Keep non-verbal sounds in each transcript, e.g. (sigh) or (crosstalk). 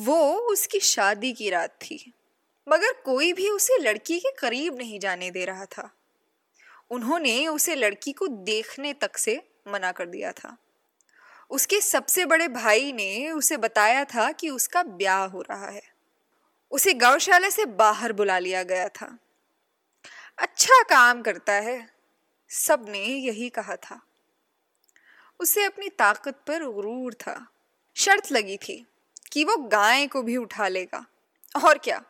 वो उसकी शादी की रात थी, मगर कोई भी उसे लड़की के करीब नहीं जाने दे रहा था। उन्होंने उसे लड़की को देखने तक से मना कर दिया था। उसके सबसे बड़े भाई ने उसे बताया था कि उसका ब्याह हो रहा है। उसे गौशाला से बाहर बुला लिया गया था। अच्छा काम करता है, सबने यही कहा था। उसे अपनी ताकत पर गुरूर था, शर्त लगी थी। कि वो गाय को भी उठा लेगा। और क्या?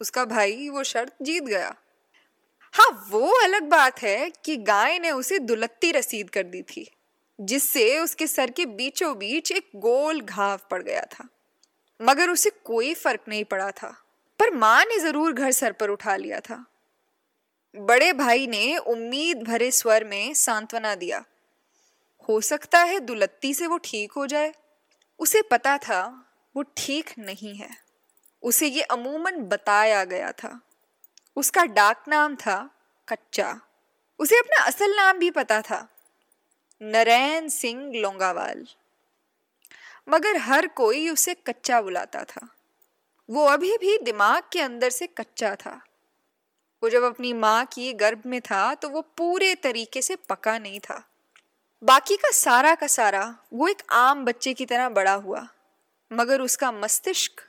उसका भाई वो शर्त जीत गया। हाँ वो अलग बात है कि गाय ने उसे दुलत्ती रसीद कर दी थी, जिससे उसके सर के बीचों बीच एक गोल घाव पड़ गया था। मगर उसे कोई फ़र्क नहीं पड़ा था, पर माँ ने ज़रूर घर सर पर उठा लिया था। बड़े भाई ने उम्मीद भरे स्वर में सांत्वना दिया। हो सकता है दुलत्ती से वो ठीक हो जाए। उसे पता था वो ठीक नहीं है। उसे ये अमूमन बताया गया था। उसका डाक नाम था कच्चा। उसे अपना असल नाम भी पता था। नरैन सिंह लोंगावाल। मगर हर कोई उसे कच्चा बुलाता था। वो अभी भी दिमाग के अंदर से कच्चा था। वो जब अपनी माँ की गर्भ में था तो वो पूरे तरीके से पका नहीं था। बाकी का सारा का सारा वो एक आम बच्चे की तरह बड़ा हुआ। मगर उसका मस्तिष्क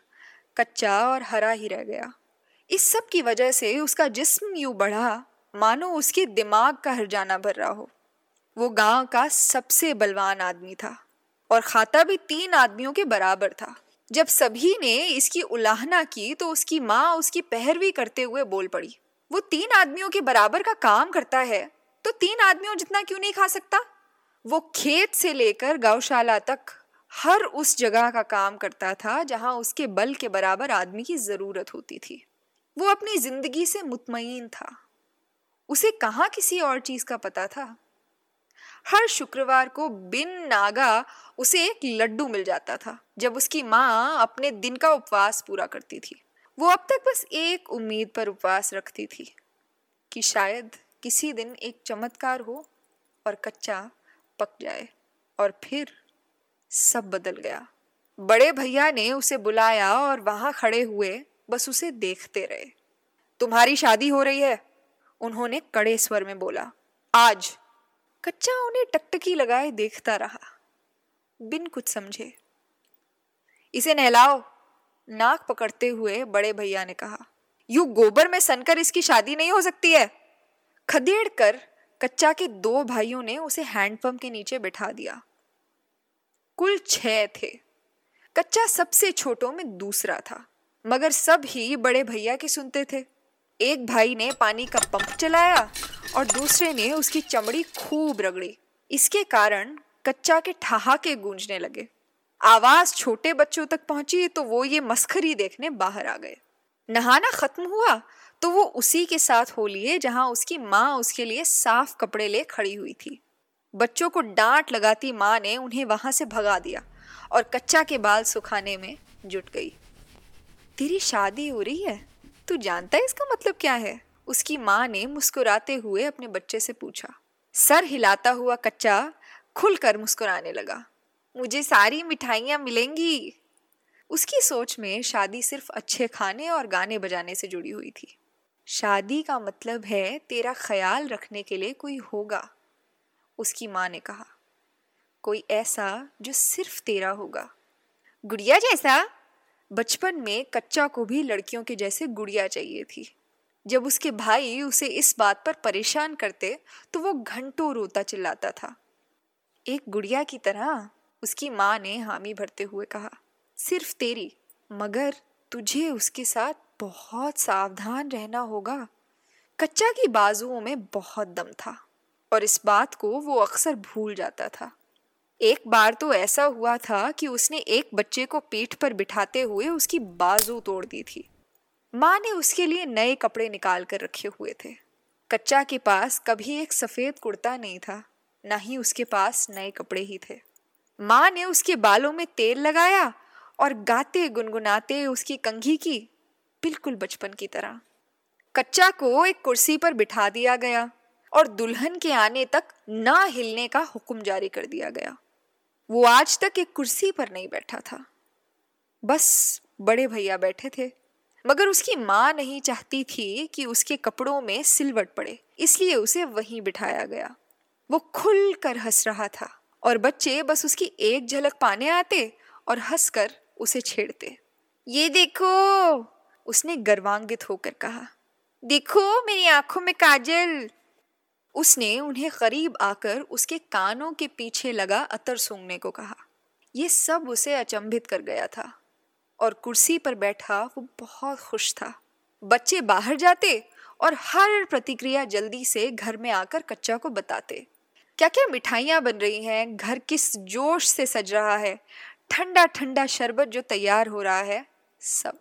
कच्चा और हरा ही रह गया। इस सब की वजह से उसका जिस्म यूँ बढ़ा, मानो उसके दिमाग का हर जाना भर रहा हो। वो गाँव का सबसे बलवान आदमी था और खाता भी तीन आदमियों के बराबर था। जब सभी ने इसकी उलाहना की तो उसकी माँ उसकी पहरवी करते हुए बोल पड़ी, वो तीन आदमियों के बराबर का काम करता है तो तीन आदमियों जितना क्यों नहीं खा सकता? वो खेत से लेकर गौशाला तक हर उस जगह का काम करता था जहाँ उसके बल के बराबर आदमी की ज़रूरत होती थी। वो अपनी ज़िंदगी से मुतमईन था। उसे कहाँ किसी और चीज़ का पता था? हर शुक्रवार को बिन नागा उसे एक लड्डू मिल जाता था, जब उसकी माँ अपने दिन का उपवास पूरा करती थी। वो अब तक बस एक उम्मीद पर उपवास रखती थी कि शायद किसी दिन एक चमत्कार हो और कच्चा पक जाए और फिर सब बदल गया। बड़े भैया ने उसे बुलाया और वहाँ खड़े हुए बस उसे देखते रहे। तुम्हारी शादी हो रही है, उन्होंने कड़े स्वर में बोला। आज। कच्चा उन्हें टकटकी लगाए देखता रहा। बिन कुछ समझे। इसे नहलाओ। नाक पकड़ते हुए बड़े भैया ने कहा, यू गोबर में सनकर इसकी शादी नहीं हो सकती है? खदेड़ कर कच्चा के दो भाइयों ने उसे हैंडपंप के नीचे बिठा दिया। कुल छह थे। कच्चा सबसे छोटों में दूसरा था, मगर सब ही बड़े भैया के सुनते थे। एक भाई ने पानी का पंप चलाया और दूसरे ने उसकी चमड़ी खूब रगड़ी। इसके कारण कच्चा के ठहाके गूंजने लगे। आवाज़ छोटे बच्चों तक पहुँची तो वो ये मस्खरी देखने बाहर आ गए। नहाना खत्म हुआ तो वो उसी के साथ हो लिए जहाँ उसकी माँ उसके लिए साफ़ कपड़े ले खड़ी हुई थी। बच्चों को डांट लगाती माँ ने उन्हें वहाँ से भगा दिया और कच्चा के बाल सुखाने में जुट गई। तेरी शादी हो रही है? तू जानता है इसका मतलब क्या है? उसकी माँ ने मुस्कुराते हुए अपने बच्चे से पूछा। सर हिलाता हुआ कच्चा खुलकर मुस्कुराने लगा। मुझे सारी मिठाइयाँ मिलेंगी? उसकी सोच में शादी सिर्फ़ अच्छे खाने और गाने बजाने से जुड़ी हुई थी। शादी का मतलब है तेरा ख्याल रखने के लिए कोई होगा। उसकी माँ ने कहा, कोई ऐसा जो सिर्फ़ तेरा होगा? गुड़िया जैसा? बचपन में कच्चा को भी लड़कियों के जैसे गुड़िया चाहिए थी। जब उसके भाई उसे इस बात पर परेशान करते तो वो घंटों रोता चिल्लाता था। एक गुड़िया की तरह उसकी माँ ने हामी भरते हुए कहा, सिर्फ़ तेरी, मगर तुझे उसके साथ बहुत सावधान रहना होगा। कच्चा की बाजुओं में बहुत दम था। और इस बात को वो अक्सर भूल जाता था। एक बार तो ऐसा हुआ था कि उसने एक बच्चे को पीठ पर बिठाते हुए उसकी बाजू तोड़ दी थी। माँ ने उसके लिए नए कपड़े निकाल कर रखे हुए थे। कच्चा के पास कभी एक सफ़ेद कुर्ता नहीं था, ना ही उसके पास नए कपड़े ही थे। माँ ने उसके बालों में तेल लगाया और गाते गुनगुनाते उसकी कंघी की, बिल्कुल बचपन की तरह। कच्चा को एक कुर्सी पर बिठा दिया गया। और दुल्हन के आने तक ना हिलने का हुक्म जारी कर दिया गया। वो आज तक एक कुर्सी पर नहीं बैठा था। बस बड़े भैया बैठे थे, मगर उसकी माँ नहीं चाहती थी कि उसके कपड़ों में सिलवट पड़े, इसलिए उसे वहीं बिठाया गया। वो खुल कर हंस रहा था और बच्चे बस उसकी एक झलक पाने आते और हंसकर उसे छेड़ते। ये देखो, उसने गर्वांगित होकर कहा, देखो मेरी आँखों में काजल उसने उन्हें करीब आकर उसके कानों के पीछे लगा अतर सूंघने को कहा। यह सब उसे अचंभित कर गया था और कुर्सी पर बैठा वो बहुत खुश था। बच्चे बाहर जाते और हर प्रतिक्रिया जल्दी से घर में आकर कच्चा को बताते। क्या क्या मिठाइयाँ बन रही हैं, घर किस जोश से सज रहा है ठंडा ठंडा शरबत जो तैयार हो रहा है, सब।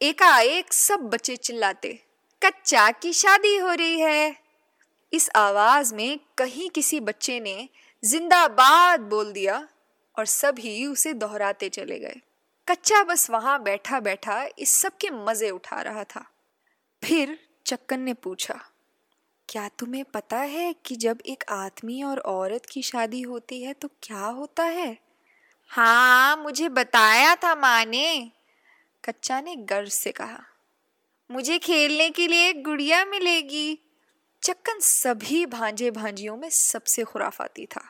एकाएक सब बच्चे चिल्लाते, कच्चा की शादी हो रही है। इस आवाज़ में कहीं किसी बच्चे ने जिंदाबाद बोल दिया और सभी उसे दोहराते चले गए। कच्चा बस वहाँ बैठा बैठा इस सब के मज़े उठा रहा था। फिर चक्कन ने पूछा, क्या तुम्हें पता है कि जब एक आदमी और औरत की शादी होती है तो क्या होता है? हाँ मुझे बताया था माँ ने। कच्चा ने गर्व से कहा, मुझे खेलने के लिए गुड़िया मिलेगी। चक्कन सभी भांजे भांजियों में सबसे खुराफाती था।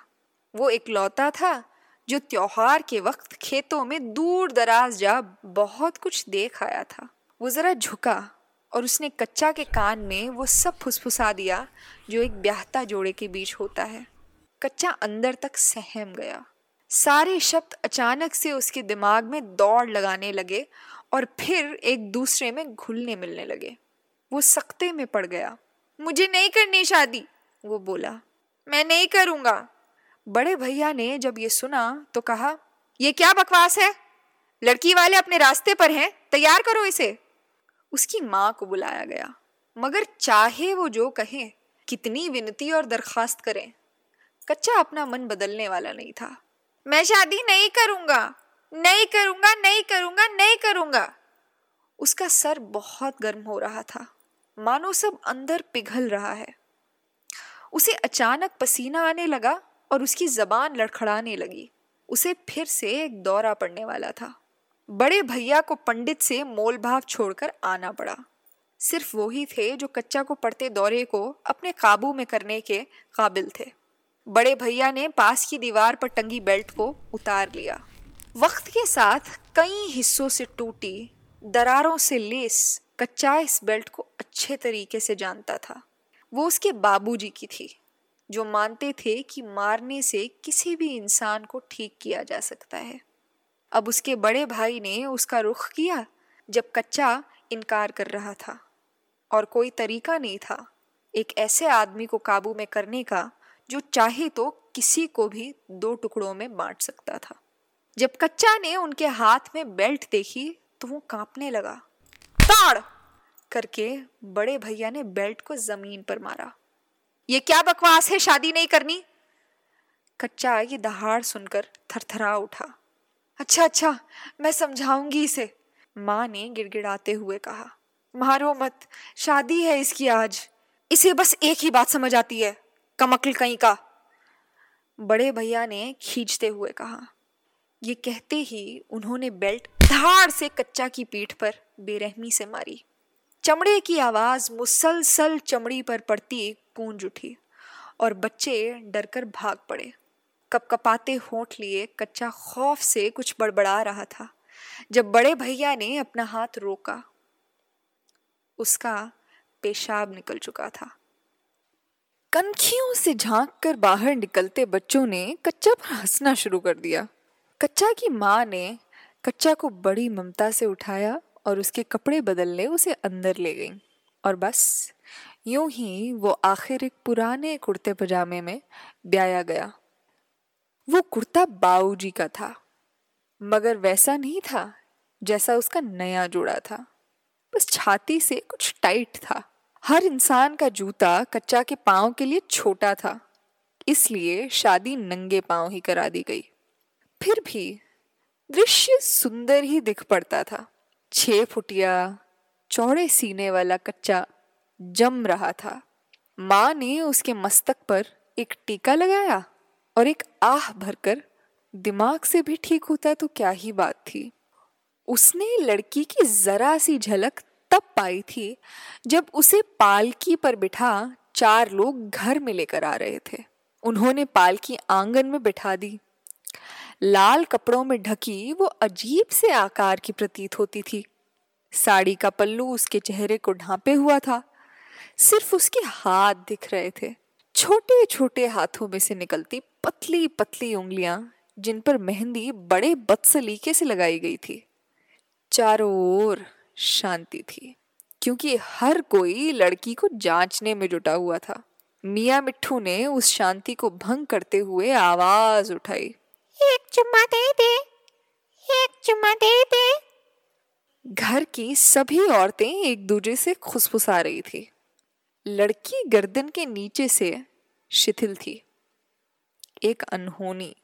वो एक लौता था जो त्योहार के वक्त खेतों में दूर दराज जा बहुत कुछ देख आया था। वो जरा झुका और उसने कच्चा के कान में वो सब फुसफुसा दिया जो एक ब्याहता जोड़े के बीच होता है। कच्चा अंदर तक सहम गया। सारे शब्द अचानक से उसके दिमाग में दौड़ लगाने लगे और फिर एक दूसरे में घुलने मिलने लगे। वो सख्ते में पड़ गया। मुझे नहीं करनी शादी। वो बोला, मैं नहीं करूँगा। बड़े भैया ने जब ये सुना तो कहा, ये क्या बकवास है? लड़की वाले अपने रास्ते पर हैं, तैयार करो इसे। उसकी माँ को बुलाया गया, मगर चाहे वो जो कहें, कितनी विनती और दरखास्त करें। कच्चा अपना मन बदलने वाला नहीं था। मैं शादी नहीं करूँगा नहीं करूँगा नहीं करूँगा नहीं करूँगा। उसका सर बहुत गर्म हो रहा था। मानो सब अंदर पिघल रहा है। उसे अचानक पसीना आने लगा और उसकी जबान लड़खड़ाने लगी। उसे फिर से एक दौरा पड़ने वाला था। बड़े भैया को पंडित से मोल भाव छोड़कर आना पड़ा। सिर्फ़ वो ही थे जो कच्चा को पड़ते दौरे को अपने काबू में करने के काबिल थे। बड़े भैया ने पास की दीवार पर टंगी बेल्ट को उतार लिया। वक्त के साथ कई हिस्सों से टूटी, दरारों से लेस, कच्चा इस बेल्ट को अच्छे तरीके से जानता था। वो उसके बाबूजी की थी, जो मानते थे कि मारने से किसी भी इंसान को ठीक किया जा सकता है। अब उसके बड़े भाई ने उसका रुख किया, जब कच्चा इनकार कर रहा था। और कोई तरीका नहीं था एक ऐसे आदमी को काबू में करने का, जो चाहे तो किसी को भी दो टुकड़ों में बांट सकता था। जब कच्चा ने उनके हाथ में बेल्ट देखी तो वो कांपने लगा। ताड़! करके बड़े भैया ने बेल्ट को ज़मीन पर मारा। ये क्या बकवास है? शादी नहीं करनी? कच्चा ये दहाड़ सुनकर थरथरा उठा। अच्छा अच्छा मैं समझाऊँगी इसे। माँ ने गिड़गिड़ाते हुए कहा, मारो मत, शादी है इसकी आज। इसे बस एक ही बात समझ आती है कमकल कहीं का। बड़े भैया ने खींचते हुए कहा, ये कहते ही उन्होंने बेल्ट धाड़ से कच्चा की पीठ पर बेरहमी से मारी। चमड़े की आवाज़ मुसलसल चमड़ी पर पड़ती गूंज उठी और बच्चे डरकर भाग पड़े। कपकपाते होठ लिए कच्चा खौफ से कुछ बड़बड़ा रहा था। जब बड़े भैया ने अपना हाथ रोका, उसका पेशाब निकल चुका था। कनखियों से झाँक कर बाहर निकलते बच्चों ने कच्चा पर हंसना शुरू कर दिया। कच्चा की माँ ने कच्चा को बड़ी ममता से उठाया और उसके कपड़े बदलने उसे अंदर ले गई। और बस, यूँ ही वो आखिर एक पुराने कुर्ते पजामे में ब्याया गया। वो कुर्ता बाऊजी का था, मगर वैसा नहीं था जैसा उसका नया जोड़ा था। बस छाती से कुछ टाइट था। हर इंसान का जूता कच्चा के पाँव के लिए छोटा था, इसलिए शादी नंगे पाँव ही करा दी गई। फिर भी दृश्य सुंदर ही दिख पड़ता था। छह फुटिया चौड़े सीने वाला कच्चा जम रहा था। माँ ने उसके मस्तक पर एक टीका लगाया और एक आह भरकर दिमाग से भी ठीक होता तो क्या ही बात थी। उसने लड़की की जरा सी झलक तब पाई थी जब उसे पालकी पर बिठा चार लोग घर में लेकर आ रहे थे। उन्होंने पालकी आँगन में बिठा दी। लाल कपड़ों में ढकी वो अजीब से आकार की प्रतीत होती थी। साड़ी का पल्लू उसके चेहरे को ढांपे हुआ था। सिर्फ़ उसके हाथ दिख रहे थे। छोटे छोटे हाथों में से निकलती पतली पतली उंगलियाँ, जिन पर मेहंदी बड़े बदसलीके से लगाई गई थी। चारों ओर शांति थी, क्योंकि हर कोई लड़की को जांचने में जुटा हुआ था। मियाँ मिट्ठू ने उस शांति को भंग करते हुए आवाज़ उठाई। एक चुम्मा दे दे, एक चुम्मा दे दे। घर की सभी औरतें एक दूसरे से खुसफुसा रही थी। लड़की गर्दन के नीचे से शिथिल थी। एक अनहोनी,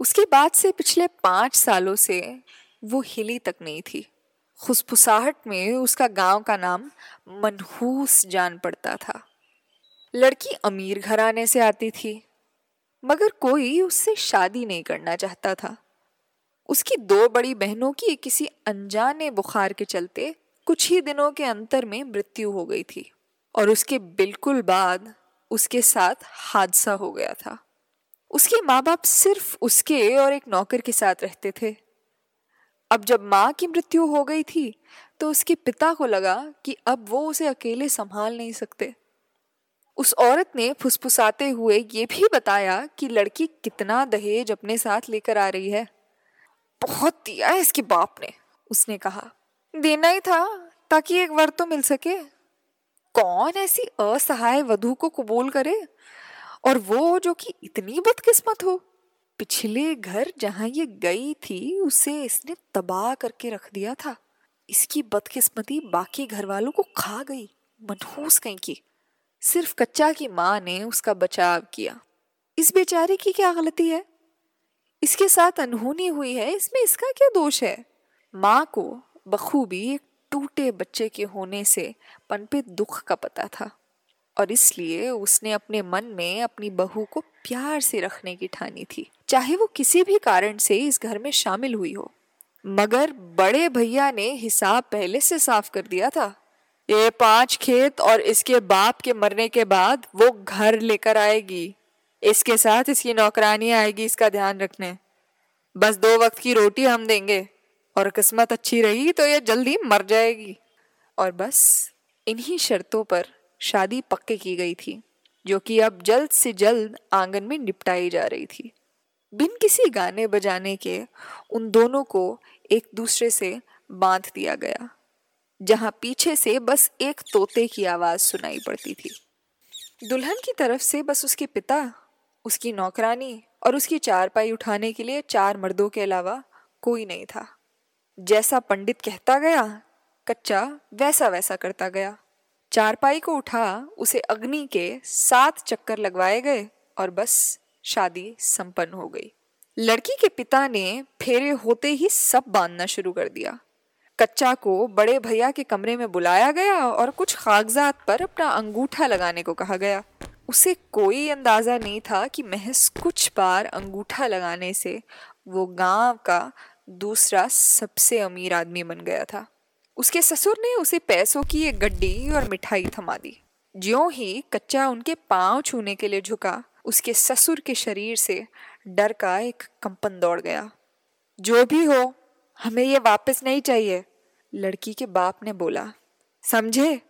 उसके बाद से पिछले पाँच सालों से वो हिली तक नहीं थी। खुसफुसाहट में उसका गाँव का नाम मनहूस जान पड़ता था। लड़की अमीर घराने से आती थी मगर कोई उससे शादी नहीं करना चाहता था। उसकी दो बड़ी बहनों की किसी अनजाने बुखार के चलते कुछ ही दिनों के अंतर में मृत्यु हो गई थी और उसके बिल्कुल बाद उसके साथ हादसा हो गया था। उसके माँ बाप सिर्फ़ उसके और एक नौकर के साथ रहते थे। अब जब माँ की मृत्यु हो गई थी तो उसके पिता को लगा कि अब वो उसे अकेले संभाल नहीं सकते। उस औरत ने फुसफुसाते हुए ये भी बताया कि लड़की कितना दहेज अपने साथ लेकर आ रही है। बहुत दिया है इसके बाप ने, उसने कहा। देना ही था, ताकि एक वर तो मिल सके। कौन ऐसी असहाय वधु को कबूल करे? और वो जो कि इतनी बदकिस्मत हो। पिछले घर जहाँ ये गई थी, उसे इसने तबाह करके रख दिया था। इसकी बदकिस्मती बाकी घर वालों को खा गई, मनहूस कहीं की। सिर्फ़ कच्चा की माँ ने उसका बचाव किया। इस बेचारे की क्या गलती है? इसके साथ अनहोनी हुई है, इसमें इसका क्या दोष है? माँ को बखूबी एक टूटे बच्चे के होने से पनपे दुख का पता था, और इसलिए उसने अपने मन में अपनी बहू को प्यार से रखने की ठानी थी, चाहे वो किसी भी कारण से इस घर में शामिल हुई हो। मगर बड़े भैया ने हिसाब पहले से साफ़ कर दिया था। ये पाँच खेत और इसके बाप के मरने के बाद वो घर लेकर आएगी। इसके साथ इसकी नौकरानी आएगी, इसका ध्यान रखने। बस दो वक्त की रोटी हम देंगे और किस्मत अच्छी रही तो ये जल्दी मर जाएगी। और बस इन्हीं शर्तों पर शादी पक्के की गई थी, जो कि अब जल्द से जल्द आँगन में निपटाई जा रही थी। बिन किसी गाने बजाने के उन दोनों को एक दूसरे से बाँध दिया गया। जहाँ पीछे से बस एक तोते की आवाज़ सुनाई पड़ती थी। दुल्हन की तरफ़ से बस उसके पिता, उसकी नौकरानी और उसकी चारपाई उठाने के लिए चार मर्दों के अलावा कोई नहीं था। जैसा पंडित कहता गया, कच्चा वैसा वैसा करता गया। चारपाई को उठा, उसे अग्नि के सात चक्कर लगवाए गए और बस शादी संपन्न हो गई। लड़की के पिता ने फेरे होते ही सब बांधना शुरू कर दिया। कच्चा को बड़े भैया के कमरे में बुलाया गया और कुछ कागजात पर अपना अंगूठा लगाने को कहा गया। उसे कोई अंदाज़ा नहीं था कि महज कुछ बार अंगूठा लगाने से वो गाँव का दूसरा सबसे अमीर आदमी बन गया था। उसके ससुर ने उसे पैसों की एक गड्डी और मिठाई थमा दी ज्यों ही कच्चा उनके पाँव छूने के लिए झुका, उसके ससुर के शरीर से डर का एक कंपन दौड़ गया। जो भी हो, हमें ये वापस नहीं चाहिए। लड़की के बाप ने बोला, समझे?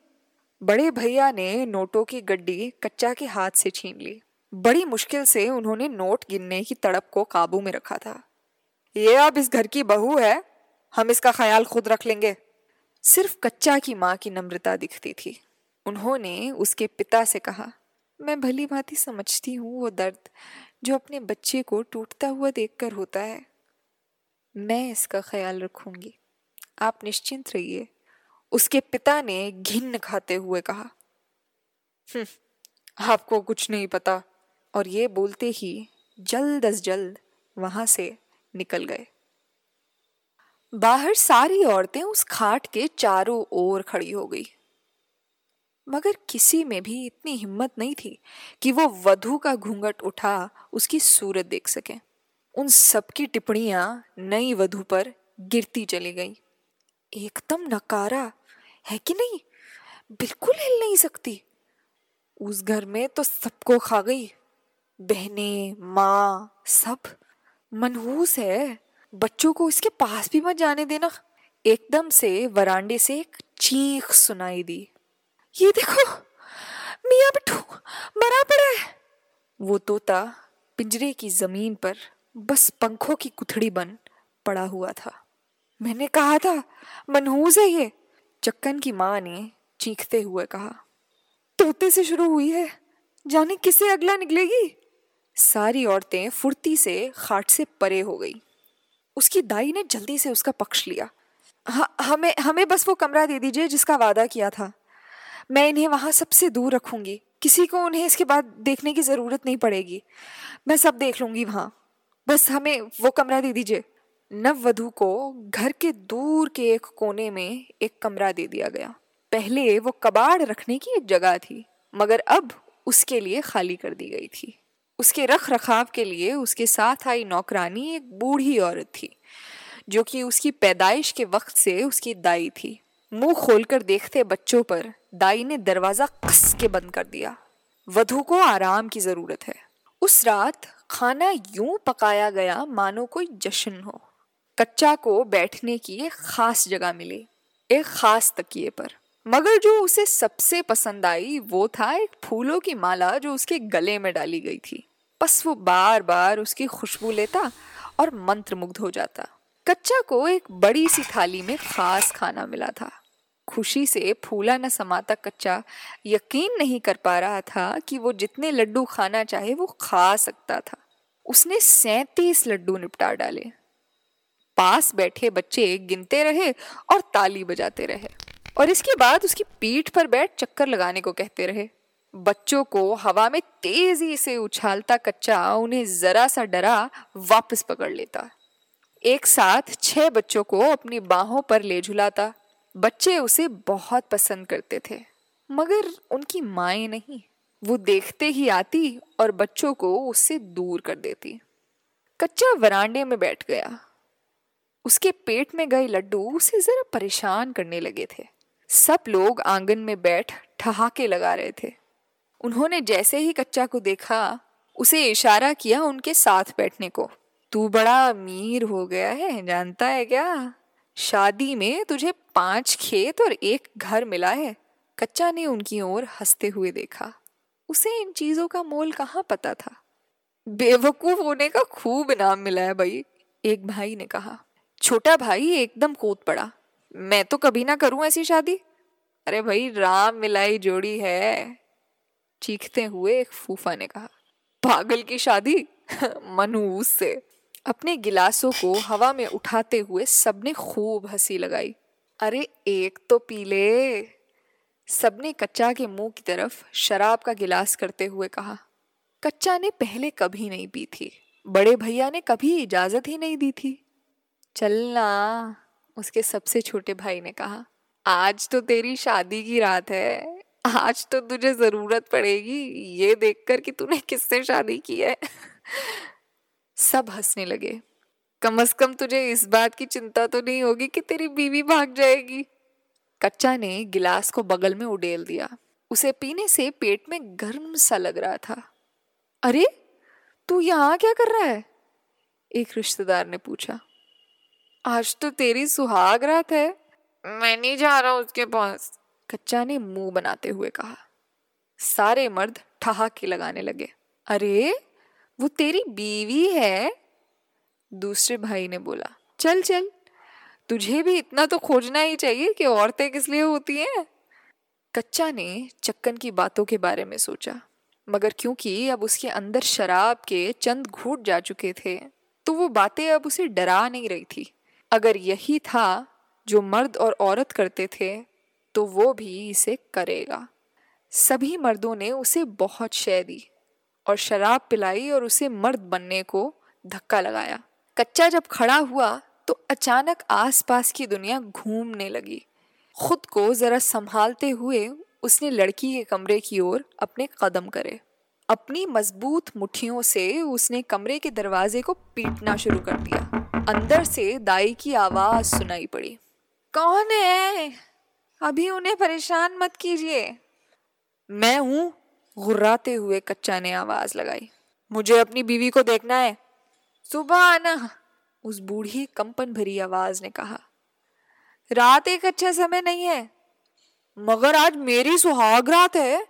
बड़े भैया ने नोटों की गड्डी कच्चा के हाथ से छीन ली। बड़ी मुश्किल से उन्होंने नोट गिनने की तड़प को काबू में रखा था। ये अब इस घर की बहू है, हम इसका ख्याल खुद रख लेंगे। सिर्फ़ कच्चा की माँ की नम्रता दिखती थी। उन्होंने उसके पिता से कहा, मैं भली भांति समझती हूँ वो दर्द जो अपने बच्चे को टूटता हुआ देखकर होता है। मैं इसका ख्याल रखूँगी। आप निश्चिंत रहिए। उसके पिता ने घिन खाते हुए कहा हम्म, आपको कुछ नहीं पता। और ये बोलते ही जल्द अज जल्द वहाँ से निकल गए। बाहर सारी औरतें उस खाट के चारों ओर खड़ी हो गई। मगर किसी में भी इतनी हिम्मत नहीं थी कि वो वधु का घूंघट उठा उसकी सूरत देख सके। उन सबकी टिप्पणियाँ नई वधु पर गिरती चली गई। एकदम नकारा। है कि नहीं? बिल्कुल हिल नहीं सकती। उस घर में तो सबको खा गई। बहने, माँ, सब। मनहूस है। बच्चों को इसके पास भी मत जाने देना। एकदम से वरांडे से एक चीख सुनाई दी। ये देखो, मियाँ बिट्टू मरा पड़ा है। वो तोता पिंजरे की ज़मीन पर बस पंखों की कुथड़ी बन पड़ा हुआ था। मैंने कहा था, मनहूस है ये। चक्कन की माँ ने चीखते हुए कहा, तोते से शुरू हुई है, जाने किसे अगला निकलेगी? सारी औरतें फुर्ती से खाट से परे हो गई। उसकी दाई ने जल्दी से उसका पक्ष लिया। हमें हमें बस वो कमरा दे दीजिए जिसका वादा किया था। मैं इन्हें वहाँ सबसे दूर रखूँगी। किसी को उन्हें इसके बाद देखने की ज़रूरत नहीं पड़ेगी। मैं सब देख लूँगी वहाँ। बस हमें वो कमरा दे दीजिए। नव वधु को घर के दूर के एक कोने में एक कमरा दे दिया गया। पहले वो कबाड़ रखने की एक जगह थी, मगर अब उसके लिए खाली कर दी गई थी। उसके रख रखाव के लिए उसके साथ आई नौकरानी एक बूढ़ी औरत थी, जो कि उसकी पैदाइश के वक्त से उसकी दाई थी। मुँह खोलकर देखते बच्चों पर दाई ने दरवाज़ा कस के बंद कर दिया। वधु को आराम की ज़रूरत है। उस रात खाना यूँ पकाया गया मानो कोई जश्न हो। कच्चा को बैठने की एक खास जगह मिली, एक खास तकिए पर। मगर जो उसे सबसे पसंद आई वो था एक फूलों की माला जो उसके गले में डाली गई थी। बस वो बार बार उसकी खुशबू लेता और मंत्र मुग्ध हो जाता। कच्चा को एक बड़ी सी थाली में खास खाना मिला था। खुशी से फूला न समाता कच्चा यकीन नहीं कर पा रहा था कि वो जितने लड्डू खाना चाहे वो खा सकता था। उसने सैतीस लड्डू निपटा डाले। पास बैठे बच्चे गिनते रहे और ताली बजाते रहे। और इसके बाद उसकी पीठ पर बैठ चक्कर लगाने को कहते रहे। बच्चों को हवा में तेज़ी से उछालता कच्चा उन्हें जरा सा डरा वापस पकड़ लेता। एक साथ छह बच्चों को अपनी बाहों पर ले झुलाता। बच्चे उसे बहुत पसंद करते थे, मगर उनकी माए नहीं। वो देखते ही आती और बच्चों को उससे दूर कर देती। कच्चा वरांडे में बैठ गया। उसके पेट में गए लड्डू उसे जरा परेशान करने लगे थे। सब लोग आँगन में बैठ ठहाके लगा रहे थे। उन्होंने जैसे ही कच्चा को देखा, उसे इशारा किया उनके साथ बैठने को। तू बड़ा अमीर हो गया है, जानता है क्या? शादी में तुझे पाँच खेत और एक घर मिला है। कच्चा ने उनकी ओर हँसते हुए देखा। उसे इन चीज़ों का मोल कहाँ पता था? बेवकूफ़ होने का खूब इनाम मिला है भाई, एक भाई ने कहा। छोटा भाई एकदम कूद पड़ा। मैं तो कभी ना करूँ ऐसी शादी। अरे भाई, राम मिलाई जोड़ी है। चीखते हुए एक फूफा ने कहा, पागल की शादी? (laughs) मनूस से। अपने गिलासों को हवा में उठाते हुए सबने खूब हँसी लगाई। अरे, एक तो पी ले सबने कच्चा के मुँह की तरफ़ शराब का गिलास करते हुए कहा, कच्चा ने पहले कभी नहीं पी थी। बड़े भैया ने कभी इजाज़त ही नहीं दी थी। चलना, उसके सबसे छोटे भाई ने कहा, आज तो तेरी शादी की रात है, आज तो तुझे ज़रूरत पड़ेगी, ये देखकर कि तूने किससे शादी की है? सब हंसने लगे। कम अज कम तुझे इस बात की चिंता तो नहीं होगी कि तेरी बीवी भाग जाएगी। कच्चा ने गिलास को बगल में उडेल दिया। उसे पीने से पेट में गर्म सा लग रहा था। अरे, तू यहाँ क्या कर रहा है? एक रिश्तेदार ने पूछा। आज तो तेरी सुहाग रात है। मैं नहीं जा रहा उसके पास। कच्चा ने मुँह बनाते हुए कहा। सारे मर्द ठहाके लगाने लगे। अरे वो तेरी बीवी है? दूसरे भाई ने बोला चल चल तुझे भी इतना तो खोजना ही चाहिए कि औरतें किस लिए होती हैं। कच्चा ने चक्कन की बातों के बारे में सोचा मगर क्योंकि अब उसके अंदर शराब के चंद घूट जा चुके थे तो वो बातें अब उसे डरा नहीं रही थी। अगर यही था जो मर्द और औरत करते थे तो वो भी इसे करेगा। सभी मर्दों ने उसे बहुत शय दी और शराब पिलाई और उसे मर्द बनने को धक्का लगाया। कच्चा जब खड़ा हुआ तो अचानक आसपास की दुनिया घूमने लगी। खुद को जरा संभालते हुए उसने लड़की के कमरे की ओर अपने कदम करे। अपनी मज़बूत मुट्ठियों से उसने कमरे के दरवाजे को पीटना शुरू कर दिया। अंदर से दाई की आवाज़ सुनाई पड़ी। कौन है? अभी उन्हें परेशान मत कीजिए। मैं हूँ, गुर्राते हुए कच्चा ने आवाज़ लगाई। मुझे अपनी बीवी को देखना है। सुबह आना। उस बूढ़ी कंपन भरी आवाज़ ने कहा। रात एक अच्छा समय नहीं है, मगर आज मेरी सुहाग रात है।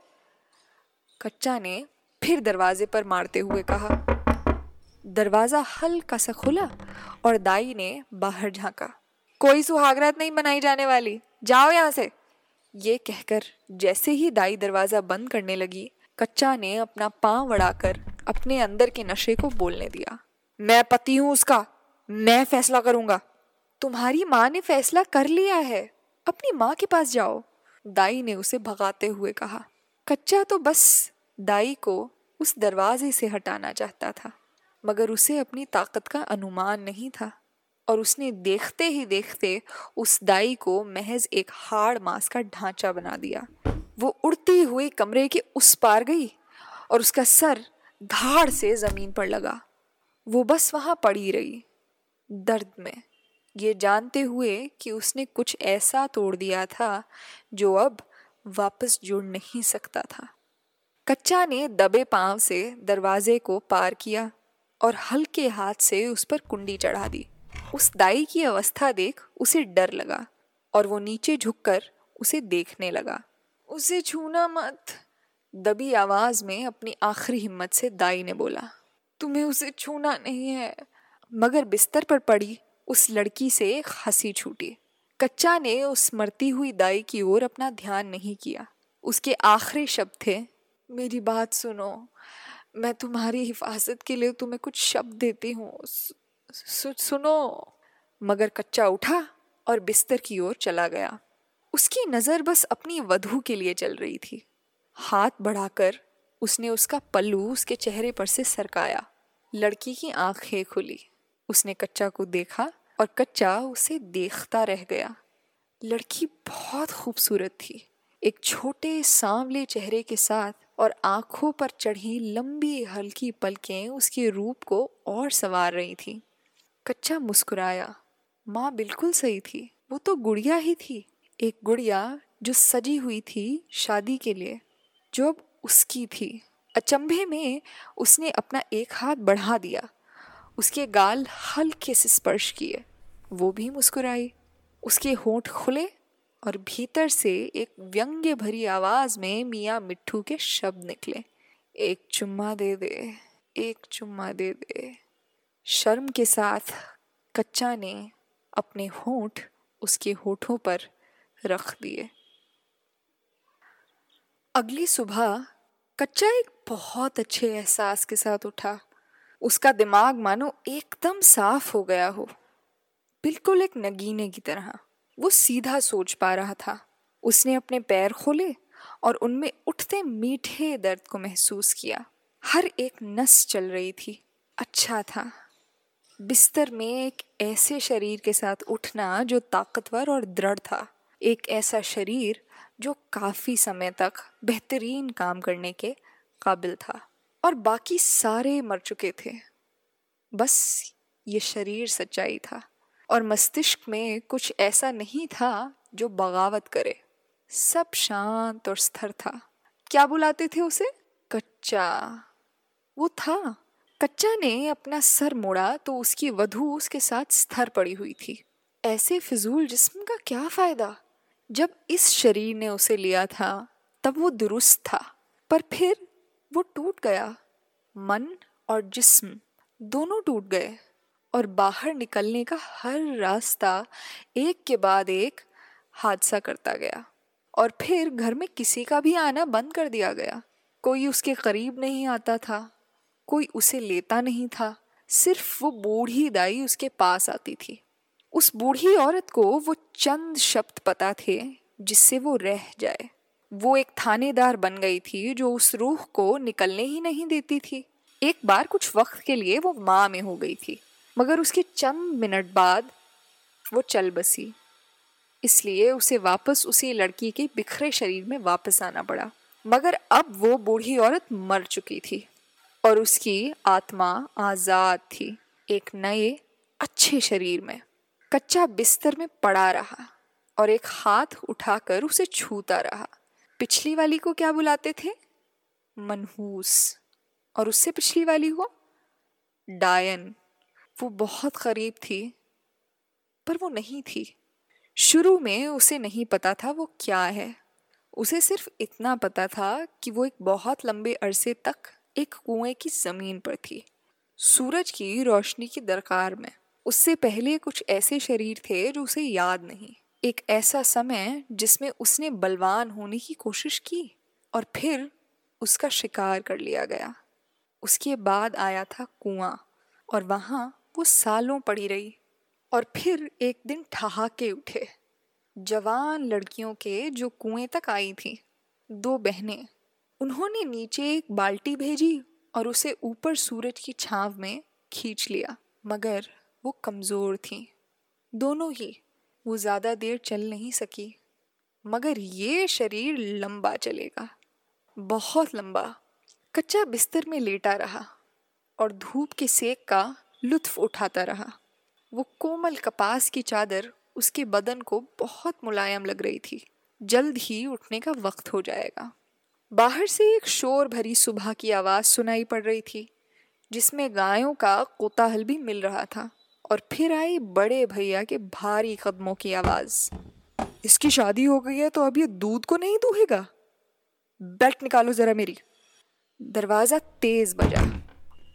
कच्चा ने फिर दरवाजे पर मारते हुए कहा। दरवाज़ा हल्का सा खुला और दाई ने बाहर झांका। कोई सुहागरात नहीं मनाई जाने वाली। जाओ यहाँ से। ये कहकर जैसे ही दाई दरवाज़ा बंद करने लगी, कच्चा ने अपना पाँव अड़ाकर अपने अंदर के नशे को बोलने दिया। मैं पति हूँ उसका। मैं फैसला करूँगा। तुम्हारी माँ ने फैसला कर लिया है। अपनी माँ के पास जाओ। दाई ने उसे भगाते हुए कहा, कच्चा तो बस दाई को उस दरवाजे से हटाना चाहता था। मगर उसे अपनी ताकत का अनुमान नहीं था। और उसने देखते ही देखते उस दाई को महज एक हाड़ मांस का ढांचा बना दिया। वो उड़ती हुई कमरे के उस पार गई और उसका सर धाड़ से ज़मीन पर लगा। वो बस वहाँ पड़ी रही, दर्द में। ये जानते हुए कि उसने कुछ ऐसा तोड़ दिया था जो अब वापस जुड़ नहीं सकता था। कच्चा ने दबे पाँव से दरवाजे को पार किया। और हल्के हाथ से उस पर कुंडी चढ़ा दी। उस दाई की अवस्था देख उसे डर लगा और वो नीचे झुककर उसे देखने लगा। उसे छूना मत, दबी आवाज़ में अपनी आखिरी हिम्मत से दाई ने बोला। तुम्हें उसे छूना नहीं है। मगर बिस्तर पर पड़ी उस लड़की से हँसी छूटी। कच्चा ने उस मरती हुई दाई की ओर अपना ध्यान नहीं किया। उसके आखिरी शब्द थे, मेरी बात सुनो। मैं तुम्हारी हिफाजत के लिए तुम्हें कुछ शब्द देती हूँ। सु, सुनो। मगर कच्चा उठा और बिस्तर की ओर चला गया। उसकी नज़र बस अपनी वधु के लिए चल रही थी। हाथ बढ़ाकर उसने उसका पल्लू उसके चेहरे पर से सरकाया। लड़की की आँखें खुली। उसने कच्चा को देखा और कच्चा उसे देखता रह गया। लड़की बहुत खूबसूरत थी। एक छोटे सांवले चेहरे के साथ और आँखों पर चढ़ी लंबी हल्की पलकें उसके रूप को और संवार रही थी। कच्चा मुस्कुराया। माँ बिल्कुल सही थी। वो तो गुड़िया ही थी। एक गुड़िया जो सजी हुई थी शादी के लिए। जो अब उसकी थी। अचंभे में उसने अपना एक हाथ बढ़ा दिया। उसके गाल हल्के से स्पर्श किए। वो भी मुस्कुराई। उसके होंठ खुले और भीतर से एक व्यंग्य भरी आवाज़ में मियाँ मिट्ठू के शब्द निकले। एक चुम्मा दे दे, एक चुम्मा दे दे। शर्म के साथ कच्चा ने अपने होठ उसके होठों पर रख दिए। अगली सुबह कच्चा एक बहुत अच्छे एहसास के साथ उठा। उसका दिमाग मानो एकदम साफ़ हो गया हो। बिल्कुल एक नगीने की तरह। वो सीधा सोच पा रहा था। उसने अपने पैर खोले और उनमें उठते मीठे दर्द को महसूस किया। हर एक नस चल रही थी। अच्छा था। बिस्तर में एक ऐसे शरीर के साथ उठना जो ताकतवर और दृढ़ था। एक ऐसा शरीर जो काफ़ी समय तक बेहतरीन काम करने के काबिल था और बाकी सारे मर चुके थे। बस ये शरीर सच्चाई था। और मस्तिष्क में कुछ ऐसा नहीं था जो बगावत करे। सब शांत और स्थिर था। क्या बुलाते थे उसे? कच्चा। वो था। कच्चा ने अपना सर मोड़ा तो उसकी वधु उसके साथ स्थिर पड़ी हुई थी। ऐसे फिजूल जिस्म का क्या फ़ायदा? जब इस शरीर ने उसे लिया था, तब वो दुरुस्त था। पर फिर वो टूट गया। मन और जिस्म दोनों टूट गए। और बाहर निकलने का हर रास्ता एक के बाद एक हादसा करता गया और फिर घर में किसी का भी आना बंद कर दिया गया। कोई उसके करीब नहीं आता था, कोई उसे लेता नहीं था, सिर्फ़ वो बूढ़ी दाई उसके पास आती थी। उस बूढ़ी औरत को वो चंद शब्द पता थे जिससे वो रह जाए। वो एक थानेदार बन गई थी जो उस रूह को निकलने ही नहीं देती थी। एक बार कुछ वक्त के लिए वो माँ में हो गई थी। मगर उसके चंद मिनट बाद वो चल बसी। इसलिए उसे वापस उसी लड़की के बिखरे शरीर में वापस आना पड़ा। मगर अब वो बूढ़ी औरत मर चुकी थी और उसकी आत्मा आज़ाद थी एक नए, अच्छे शरीर में। कच्चा बिस्तर में पड़ा रहा और एक हाथ उठाकर उसे छूता रहा। पिछली वाली को क्या बुलाते थे? मनहूस। और उससे पिछली वाली को डायन। वो बहुत करीब थी, पर वो नहीं थी। शुरू में उसे नहीं पता था वो क्या है। उसे सिर्फ़ इतना पता था कि वो एक बहुत लंबे अरसे तक एक कुएँ की ज़मीन पर थी। सूरज की रोशनी की दरकार में उससे पहले कुछ ऐसे शरीर थे जो उसे याद नहीं। एक ऐसा समय जिसमें उसने बलवान होने की कोशिश की और फिर उसका शिकार कर लिया गया। उसके बाद आया था कुआँ और वहाँ वो सालों पड़ी रही और फिर एक दिन ठहाके उठे। जवान लड़कियों के जो कुएँ तक आई थी, दो बहनें। उन्होंने नीचे एक बाल्टी भेजी और उसे ऊपर सूरज की छाव में खींच लिया, मगर वो कमज़ोर थी। दोनों ही, वो ज़्यादा देर चल नहीं सकी, मगर ये शरीर लंबा चलेगा, बहुत लंबा, कच्चा बिस्तर में लेटा रहा और धूप के सेक का लुत्फ उठाता रहा। वो कोमल कपास की चादर उसके बदन को बहुत मुलायम लग रही थी। जल्द ही उठने का वक्त हो जाएगा। बाहर से एक शोर भरी सुबह की आवाज़ सुनाई पड़ रही थी, जिसमें गायों का कोताहल भी मिल रहा था और फिर आई बड़े भैया के भारी कदमों की आवाज़। इसकी शादी हो गई है तो अब ये दूध को नहीं दूहेगा? बेल्ट निकालो ज़रा मेरी। दरवाज़ा तेज़ बजा।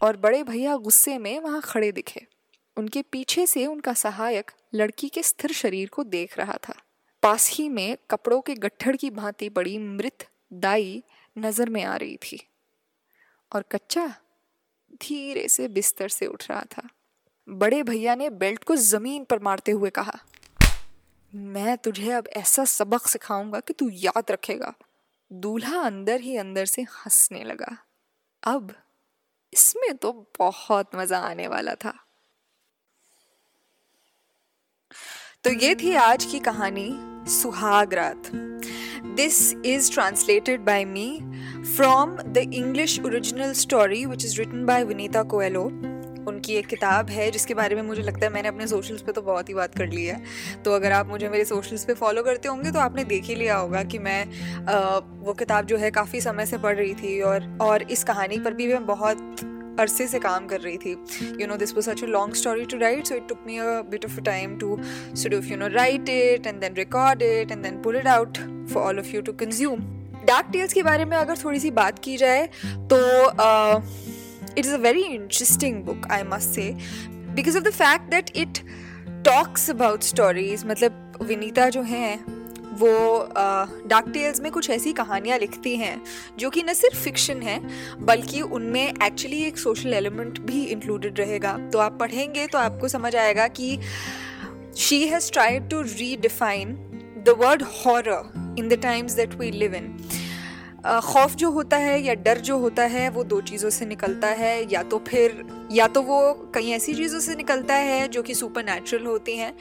और बड़े भैया गुस्से में वहाँ खड़े दिखे। उनके पीछे से उनका सहायक लड़की के स्थिर शरीर को देख रहा था। पास ही में कपड़ों के गट्ठड़ की भांति पड़ी मृत दाई नज़र में आ रही थी। और कच्चा धीरे से बिस्तर से उठ रहा था। बड़े भैया ने बेल्ट को ज़मीन पर मारते हुए कहा, मैं तुझे अब ऐसा सबक सिखाऊँगा कि तू याद रखेगा। दूल्हा अंदर ही अंदर से हंसने लगा। अब इसमें तो बहुत मज़ा आने वाला था। तो ये थी आज की कहानी सुहाग रात this is translated by me from the English original story which is written by Vinita Coelho उनकी एक किताब है जिसके बारे में मुझे लगता है मैंने अपने सोशल्स पे तो बहुत ही बात कर ली है। तो अगर आप मुझे मेरे सोशल्स पे फॉलो करते होंगे तो आपने देख ही लिया होगा कि मैं आ, वो किताब जो है काफ़ी समय से पढ़ रही थी और और इस कहानी पर भी मैं बहुत अरसे से काम कर रही थी। You know this was such a long story to write so it took me a bit of time to so of you know write it and then record it and then pull it out for all of you to consume dark tales के बारे में अगर थोड़ी सी बात की जाए तो it is a very interesting book I must say because of the fact that it talks about stories मतलब विनीता जो हैं, वो डार्क टेल्स में कुछ ऐसी कहानियाँ लिखती हैं, जो कि न सिर्फ़ फिक्शन है, बल्कि उनमें एक्चुअली एक सोशल एलिमेंट भी इंक्लूडेड रहेगा। तो आप पढ़ेंगे तो आपको समझ आएगा कि she has tried to redefine the word horror in the times that we live in खौफ जो होता है या डर जो होता है वो दो चीज़ों से निकलता है। या तो फिर या तो वो कई ऐसी चीज़ों से निकलता है जो कि सुपर नेचुरल होती हैं।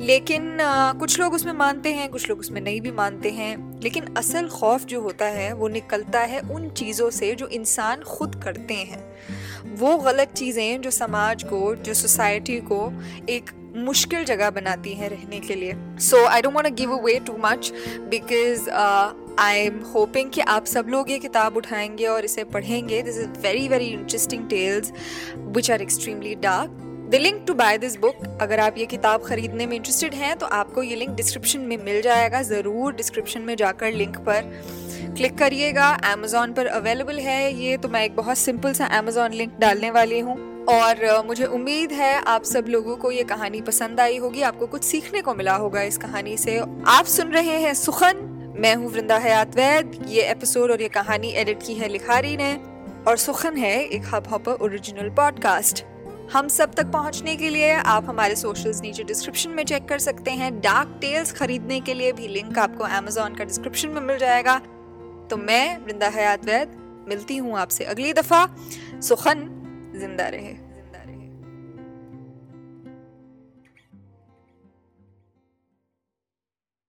लेकिन आ, कुछ लोग उसमें मानते हैं कुछ लोग उसमें नहीं भी मानते हैं। लेकिन असल खौफ जो होता है वो निकलता है उन चीज़ों से जो इंसान खुद करते हैं। वो गलत चीज़ें जो समाज को जो सोसाइटी को एक मुश्किल जगह बनाती हैं रहने के लिए। So I don't want give away too much because I am hoping कि आप सब लोग ये किताब उठाएँगे और इसे पढ़ेंगे। This is very very interesting tales which are extremely dark the link to buy this book अगर आप ये किताब खरीदने में इंटरेस्टेड हैं तो आपको ये लिंक डिस्क्रिप्शन में मिल जाएगा। ज़रूर डिस्क्रिप्शन में जाकर लिंक पर क्लिक करिएगा। अमेजोन पर अवेलेबल है ये तो मैं एक बहुत सिंपल सा अमेजोन लिंक डालने वाली हूँ। और मुझे उम्मीद है आप सब लोगों को ये कहानी पसंद आई होगी। आपको कुछ सीखने को मिला होगा इस कहानी से। आप सुन रहे हैं सुखन। मैं हूँ वृंदा हयात वैद ये एपिसोड और ये कहानी एडिट की है लिखारी ने। और सुखन है एक हब हॉपर ओरिजिनल पॉडकास्ट हम सब तक पहुँचने के लिए आप हमारे सोशल्स नीचे डिस्क्रिप्शन में चेक कर सकते हैं। डार्क टेल्स खरीदने के लिए भी लिंक आपको अमेजोन का डिस्क्रिप्शन में मिल जाएगा। तो मैं, वृंदा हयात वैद मिलती हूँ आपसे अगली दफ़ा। सुखन, ज़िंदा रहे।